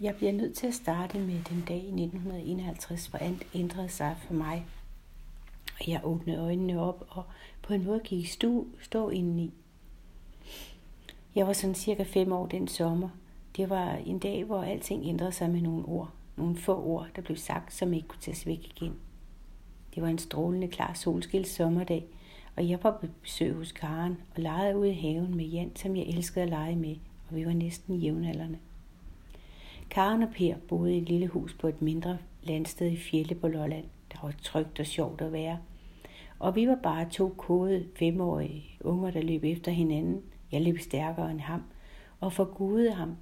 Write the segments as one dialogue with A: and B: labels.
A: Jeg bliver nødt til at starte med den dag i 1951, hvor alt ændrede sig for mig. Og jeg åbnede øjnene op og på en måde gik stå, stå indeni. Jeg var sådan cirka fem år den sommer. Det var en dag, hvor alting ændrede sig med nogle ord. Nogle få ord, der blev sagt, som ikke kunne tages væk igen. Det var en strålende klar solskils sommerdag, og jeg var på besøg hos Karen og legede ude i haven med Jan, som jeg elskede at lege med, og vi var næsten jævnaldrende. Karen og Per boede i et lille hus på et mindre landsted i Fjelle på Lolland. Der var trygt og sjovt at være. Og vi var bare to kode femårige unger, der løb efter hinanden. Jeg løb stærkere end ham og forgudede ham.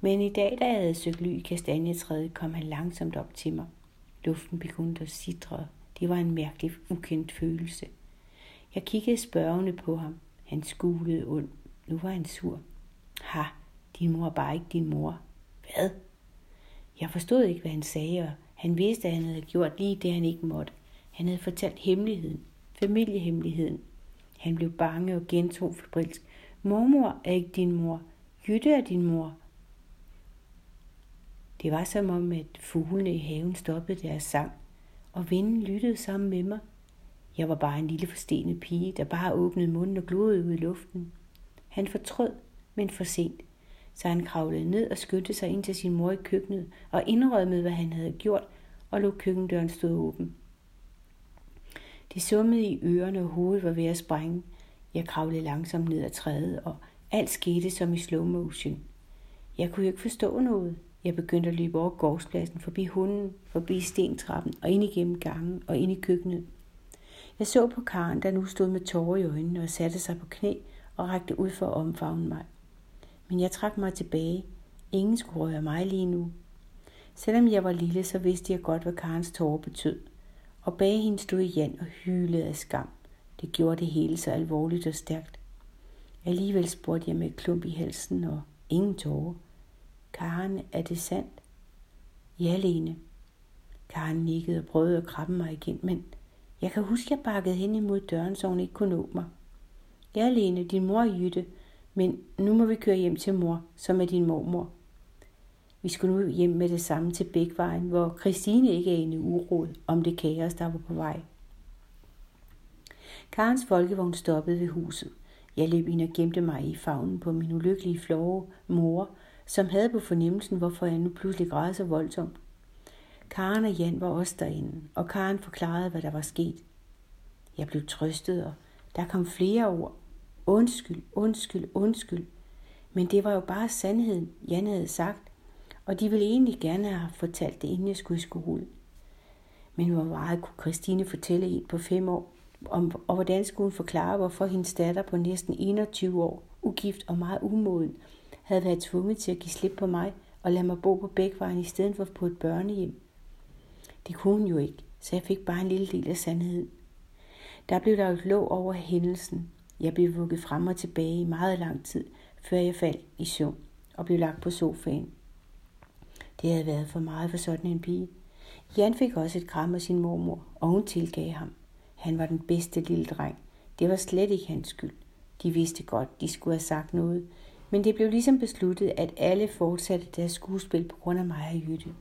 A: Men i dag, da jeg havde søgt ly i kastanjetræet, kom han langsomt op til mig. Luften begyndte at sidre. Det var en mærkelig, ukendt følelse. Jeg kiggede spørgende på ham. Han skulede ondt. Nu var han sur. Ha, din mor er bare ikke din mor. Hvad? Jeg forstod ikke, hvad han sagde, og han vidste, at han havde gjort lige det, han ikke måtte. Han havde fortalt hemmeligheden, familiehemmeligheden. Han blev bange og gentog febrilsk. Mormor er ikke din mor. Jytte er din mor. Det var som om, at fuglene i haven stoppede deres sang, og vinden lyttede sammen med mig. Jeg var bare en lille forstenet pige, der bare åbnede munden og glodede ud i luften. Han fortrød, men for sent så han kravlede ned og skyndte sig ind til sin mor i køkkenet og indrømmede, hvad han havde gjort, og lå køkkendøren stå åben. Det summede i ørerne, og hovedet var ved at sprænge. Jeg kravlede langsomt ned ad træet, og alt skete som i slow motion. Jeg kunne ikke forstå noget. Jeg begyndte at løbe over gårdspladsen, forbi hunden, forbi stentrappen og ind igennem gangen og ind i køkkenet. Jeg så på Karen, der nu stod med tårer i øjnene og satte sig på knæ og rakte ud for at omfavne mig men jeg trak mig tilbage. Ingen skulle røre mig lige nu. Selvom jeg var lille, så vidste jeg godt, hvad Karens tårer betød. Og bag hende stod Jan og hylede af skam. Det gjorde det hele så alvorligt og stærkt. Alligevel spurgte jeg med et klump i halsen og ingen tårer. Karen, er det sandt? Ja, Lene. Karen nikkede og prøvede at krabbe mig igen, men jeg kan huske, at jeg bakkede hen imod døren, så hun ikke kunne nå mig. Ja, Lene, din mor er Jytte, men nu må vi køre hjem til mor, som er din mormor. Vi skulle nu hjem med det samme til Bækvejen, hvor Christine ikke er inde om det kaos, der var på vej. Karens folkevogn stoppede ved huset. Jeg løb ind og gemte mig i favnen på min ulykkelige flove mor, som havde på fornemmelsen, hvorfor jeg nu pludselig græd så voldsomt. Karen og Jan var også derinde, og Karen forklarede, hvad der var sket. Jeg blev trøstet, og der kom flere ord, Undskyld, undskyld, undskyld. Men det var jo bare sandheden, Jan havde sagt, og de ville egentlig gerne have fortalt det, inden jeg skulle i skole. Men hvor meget kunne Christine fortælle en på fem år, om, og hvordan skulle hun forklare, hvorfor hendes datter på næsten 21 år, ugift og meget umoden, havde været tvunget til at give slip på mig og lade mig bo på Bækvejen i stedet for på et børnehjem. Det kunne hun jo ikke, så jeg fik bare en lille del af sandheden. Der blev der et låg over hændelsen, jeg blev vugget frem og tilbage i meget lang tid, før jeg faldt i søvn og blev lagt på sofaen. Det havde været for meget for sådan en pige. Jan fik også et kram af sin mormor, og hun tilgav ham. Han var den bedste lille dreng. Det var slet ikke hans skyld. De vidste godt, de skulle have sagt noget, men det blev ligesom besluttet, at alle fortsatte deres skuespil på grund af mig og Jytte.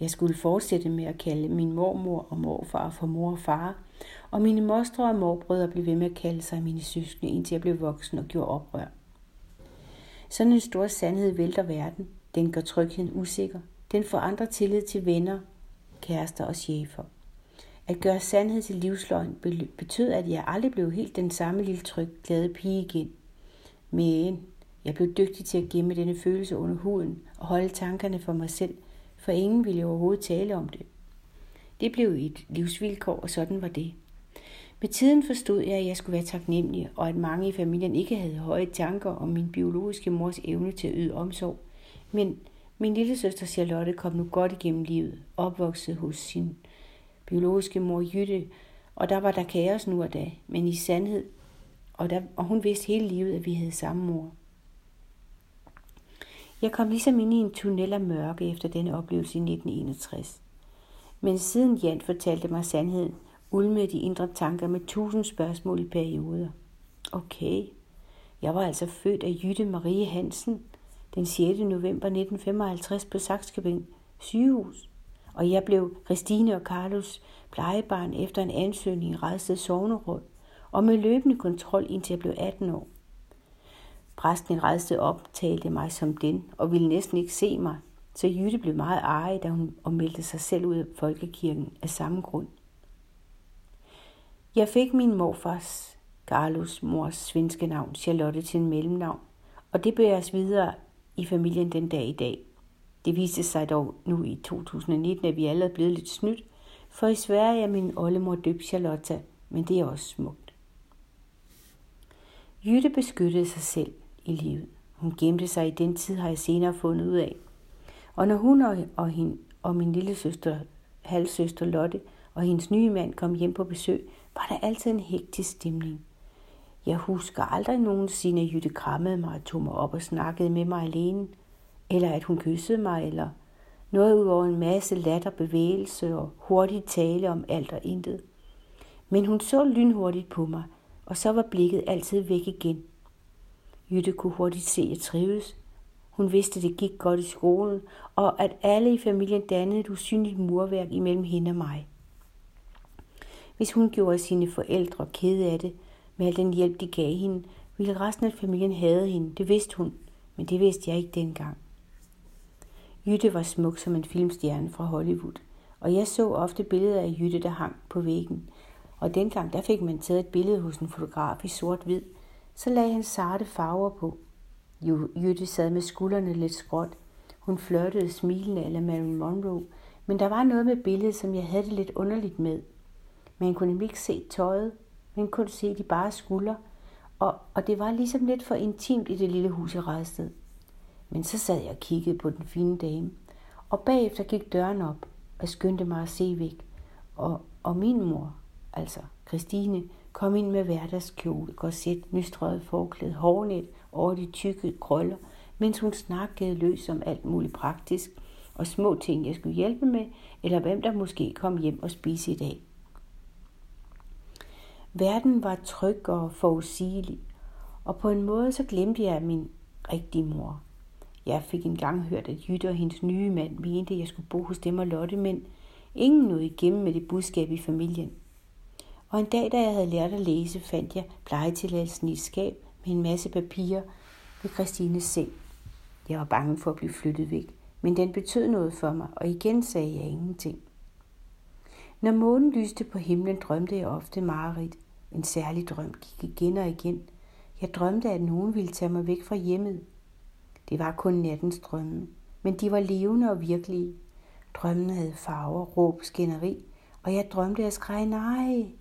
A: Jeg skulle fortsætte med at kalde min mormor og morfar for mor og far, og mine mostre og morbrødre blev ved med at kalde sig mine søskende, indtil jeg blev voksen og gjorde oprør. Sådan en stor sandhed vælter verden. Den gør trygheden usikker. Den forandrer tillid til venner, kærester og chefer. At gøre sandhed til livsløgn betød, at jeg aldrig blev helt den samme lille tryg, glade pige igen. Men jeg blev dygtig til at gemme denne følelse under huden og holde tankerne for mig selv, for ingen ville overhovedet tale om det. Det blev et livsvilkår, og sådan var det. Med tiden forstod jeg, at jeg skulle være taknemmelig, og at mange i familien ikke havde høje tanker om min biologiske mors evne til at yde omsorg. Men min lille søster Charlotte kom nu godt igennem livet, opvokset hos sin biologiske mor Jytte, og der var der kaos nu og da, men i sandhed, og, der, og hun vidste hele livet, at vi havde samme mor. Jeg kom ligesom ind i en tunnel af mørke efter denne oplevelse i 1961. Men siden Jan fortalte mig sandheden, ulmede de indre tanker med tusind spørgsmål i perioder. Okay, jeg var altså født af Jytte Marie Hansen, den 6. november 1955 på Saxkøbing sygehus, og jeg blev Christine og Carlos plejebarn efter en ansøgning i Redsted Sogneråd, og med løbende kontrol indtil jeg blev 18 år. Præsten i Redsted optalte mig som den, og ville næsten ikke se mig, så Jytte blev meget arig, da hun meldte sig selv ud af folkekirken af samme grund. Jeg fik min morfars, Carlos mors svenske navn, Charlotte, til en mellemnavn, og det bæres videre i familien den dag i dag. Det viste sig dog nu i 2019, at vi alle er blevet lidt snydt, for i Sverige er min oldemor døbt Charlotta, men det er også smukt. Jytte beskyttede sig selv i livet. Hun gemte sig i den tid, har jeg senere fundet ud af. Og når hun og, og, hende, og min lille søster, halvsøster Lotte og hendes nye mand kom hjem på besøg, var der altid en hektisk stemning. Jeg husker aldrig nogensinde, at Jytte krammede mig og tog mig op og snakkede med mig alene, eller at hun kyssede mig, eller noget ud over en masse latter, bevægelse og hurtig tale om alt og intet. Men hun så lynhurtigt på mig, og så var blikket altid væk igen. Jytte kunne hurtigt se, at jeg trives. Hun vidste, at det gik godt i skolen, og at alle i familien dannede et usynligt murværk imellem hende og mig. Hvis hun gjorde sine forældre kede af det, med al den hjælp, de gav hende, ville resten af familien have hende. Det vidste hun, men det vidste jeg ikke dengang. Jytte var smuk som en filmstjerne fra Hollywood, og jeg så ofte billeder af Jytte, der hang på væggen. Og dengang der fik man taget et billede hos en fotograf i sort-hvid, så lagde han sarte farver på. Jytte sad med skuldrene lidt skråt. Hun flørtede smilende eller Marilyn Monroe, men der var noget med billedet, som jeg havde det lidt underligt med. Man kunne nemlig ikke se tøjet, men kunne se de bare skuldre, og, og det var ligesom lidt for intimt i det lille hus i Redsted. Men så sad jeg og kiggede på den fine dame, og bagefter gik døren op, og skyndte mig at se væk. Og, og min mor, altså Christine, kom ind med hverdagskjole, korset, nystrøget forklæde, hårnet over de tykke krøller, mens hun snakkede løs om alt muligt praktisk og små ting, jeg skulle hjælpe med, eller hvem der måske kom hjem og spise i dag. Verden var tryg og forudsigelig, og på en måde så glemte jeg min rigtige mor. Jeg fik engang hørt, at Jytte og hendes nye mand mente, at jeg skulle bo hos dem og Lotte, men ingen nåede igennem med det budskab i familien. Og en dag, da jeg havde lært at læse, fandt jeg plejetilladelsen i et skab med en masse papirer ved Christines seng. Jeg var bange for at blive flyttet væk, men den betød noget for mig, og igen sagde jeg ingenting. Når månen lyste på himlen, drømte jeg ofte mareridt. En særlig drøm gik igen og igen. Jeg drømte, at nogen ville tage mig væk fra hjemmet. Det var kun nattens drømme, men de var levende og virkelige. Drømmen havde farver, råb, skænderi, og jeg drømte, at jeg skreg nej.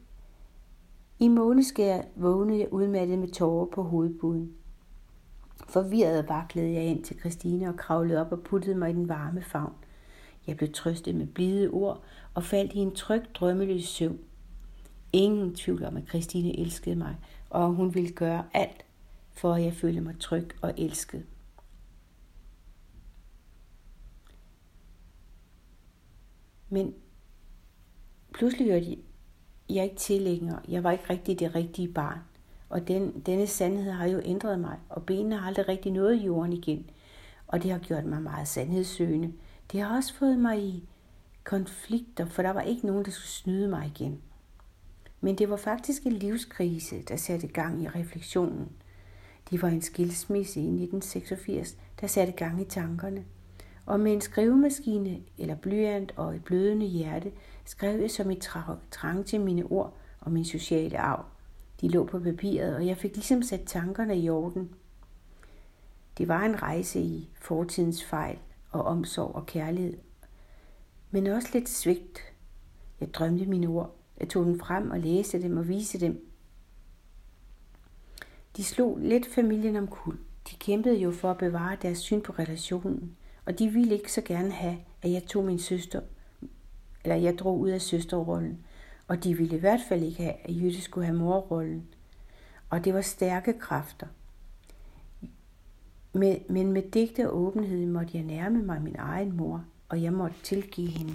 A: I måneskær vågnede jeg udmattet med tårer på hovedpuden. Forvirret vaklede jeg ind til Christine og kravlede op og puttede mig i den varme favn. Jeg blev trøstet med blide ord og faldt i en tryg, drømmeløs søvn. Ingen tvivl om, at Christine elskede mig, og hun ville gøre alt, for at jeg følte mig tryg og elsket. Men pludselig hørte jeg ikke til længere. Jeg var ikke rigtig det rigtige barn. Og den, denne sandhed har jo ændret mig, og benene har aldrig rigtig nået jorden igen. Og det har gjort mig meget sandhedssøgende. Det har også fået mig i konflikter, for der var ikke nogen, der skulle snyde mig igen. Men det var faktisk en livskrise, der satte gang i refleksionen. Det var en skilsmisse i 1986, der satte gang i tankerne. Og med en skrivemaskine eller blyant og et blødende hjerte skrev jeg som et trang til mine ord og min sociale arv. De lå på papiret, og jeg fik ligesom sat tankerne i orden. Det var en rejse i fortidens fejl og omsorg og kærlighed, men også lidt svigt. Jeg drømte mine ord, jeg tog dem frem og læste dem og viste dem. De slog lidt familien om kul. De kæmpede jo for at bevare deres syn på relationen, og de ville ikke så gerne have, at jeg tog min søster, eller jeg drog ud af søsterrollen, og de ville i hvert fald ikke have, at Jytte skulle have morrollen. Og det var stærke kræfter. Men med digte og åbenhed måtte jeg nærme mig min egen mor, og jeg måtte tilgive hende.